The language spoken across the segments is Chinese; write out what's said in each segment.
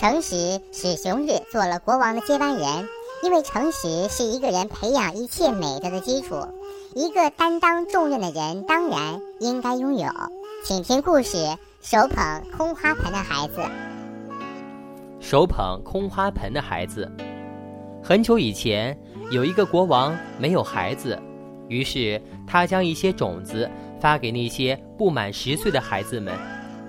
诚实使熊日做了国王的接班人，因为诚实是一个人培养一切美德的基础。一个担当重任的人当然应该拥有。请听故事：手捧空花盆的孩子。手捧空花盆的孩子。很久以前，有一个国王没有孩子，于是他将一些种子发给那些不满十岁的孩子们，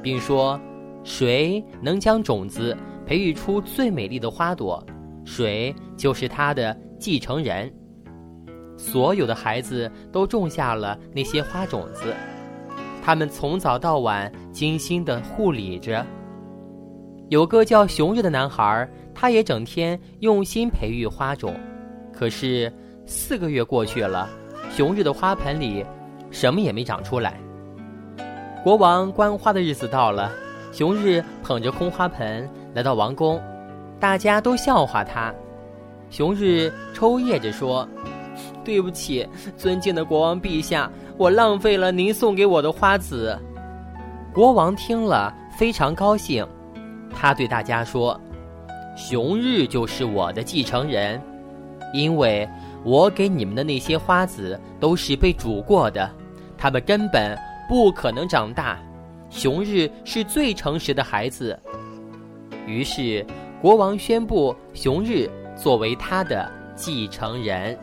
并说：“谁能将种子培育出最美丽的花朵，谁就是他的继承人。”所有的孩子都种下了那些花种子，他们从早到晚精心的护理着。有个叫熊日的男孩，他也整天用心培育花种。可是四个月过去了，熊日的花盆里什么也没长出来。国王观花的日子到了，熊日捧着空花盆来到王宫，大家都笑话他。熊日抽噎着说。对不起，尊敬的国王陛下，我浪费了您送给我的花籽。国王听了非常高兴，他对大家说：“熊日就是我的继承人，因为我给你们的那些花籽都是被煮过的，他们根本不可能长大。熊日是最诚实的孩子。”于是，国王宣布熊日作为他的继承人。